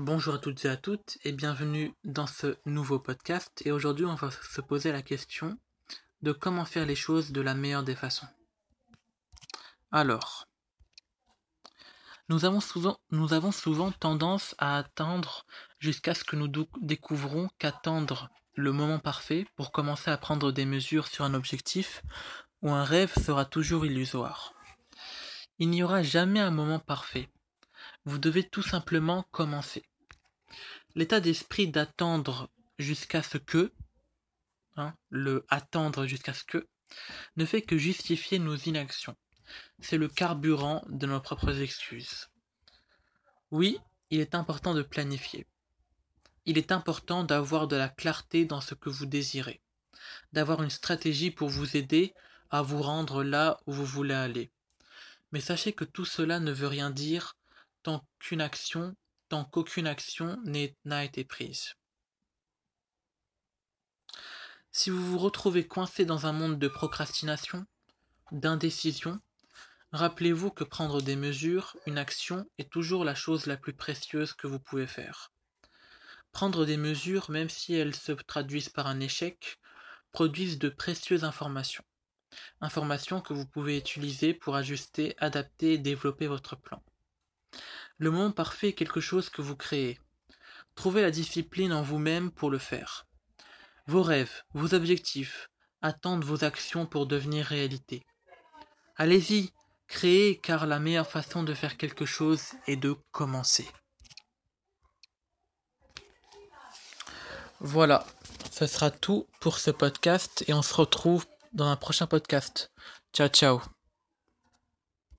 Bonjour à toutes et à toutes et bienvenue dans ce nouveau podcast. Et aujourd'hui, on va se poser la question de comment faire les choses de la meilleure des façons. Alors, nous avons souvent, tendance à attendre jusqu'à ce que nous découvrons qu'attendre le moment parfait pour commencer à prendre des mesures sur un objectif ou un rêve sera toujours illusoire. Il n'y aura jamais un moment parfait. Vous devez tout simplement commencer. L'état d'esprit d'attendre jusqu'à ce que, hein, le attendre jusqu'à ce que, ne fait que justifier nos inactions. C'est le carburant de nos propres excuses. Oui, il est important de planifier. Il est important d'avoir de la clarté dans ce que vous désirez, d'avoir une stratégie pour vous aider à vous rendre là où vous voulez aller. Mais sachez que tout cela ne veut rien dire tant qu'aucune action n'a été prise. Si vous vous retrouvez coincé dans un monde de procrastination, d'indécision, rappelez-vous que prendre des mesures, une action, est toujours la chose la plus précieuse que vous pouvez faire. Prendre des mesures, même si elles se traduisent par un échec, produisent de précieuses informations. Informations que vous pouvez utiliser pour ajuster, adapter et développer votre plan. Le moment parfait est quelque chose que vous créez. Trouvez la discipline en vous-même pour le faire. Vos rêves, vos objectifs attendent vos actions pour devenir réalité. Allez-y, créez car la meilleure façon de faire quelque chose est de commencer. Voilà, ce sera tout pour ce podcast et on se retrouve dans un prochain podcast. Ciao ciao